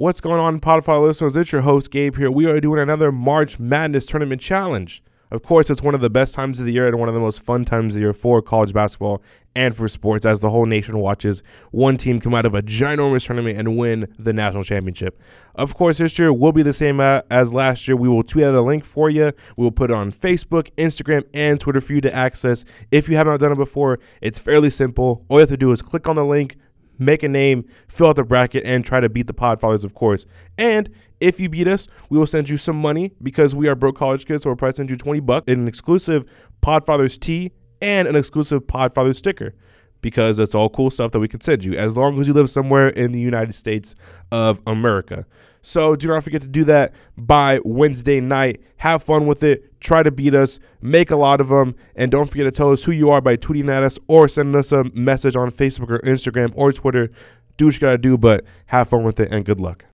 What's going on, Podfather listeners? It's your host, Gabe, here. We are doing another March Madness Tournament Challenge. Of course, it's one of the best times of the year and one of the most fun times of the year for college basketball and for sports as the whole nation watches one team come out of a ginormous tournament and win the national championship. Of course, this year will be the same as last year. We will tweet out a link for you. We will put it on Facebook, Instagram, and Twitter for you to access. If you have not done it before, it's fairly simple. All you have to do is click on the link, make a name, fill out the bracket, and try to beat the Podfathers, of course. And if you beat us, we will send you some money because we are broke college kids, so we'll probably send you 20 bucks in an exclusive Podfathers tee and an exclusive Podfathers sticker because it's all cool stuff that we can send you as long as you live somewhere in the United States of America. So do not forget to do that by Wednesday night. Have fun with it. Try to beat us. Make a lot of them. And don't forget to tell us who you are by tweeting at us or sending us a message on Facebook or Instagram or Twitter. Do what you got to do, but have fun with it and good luck.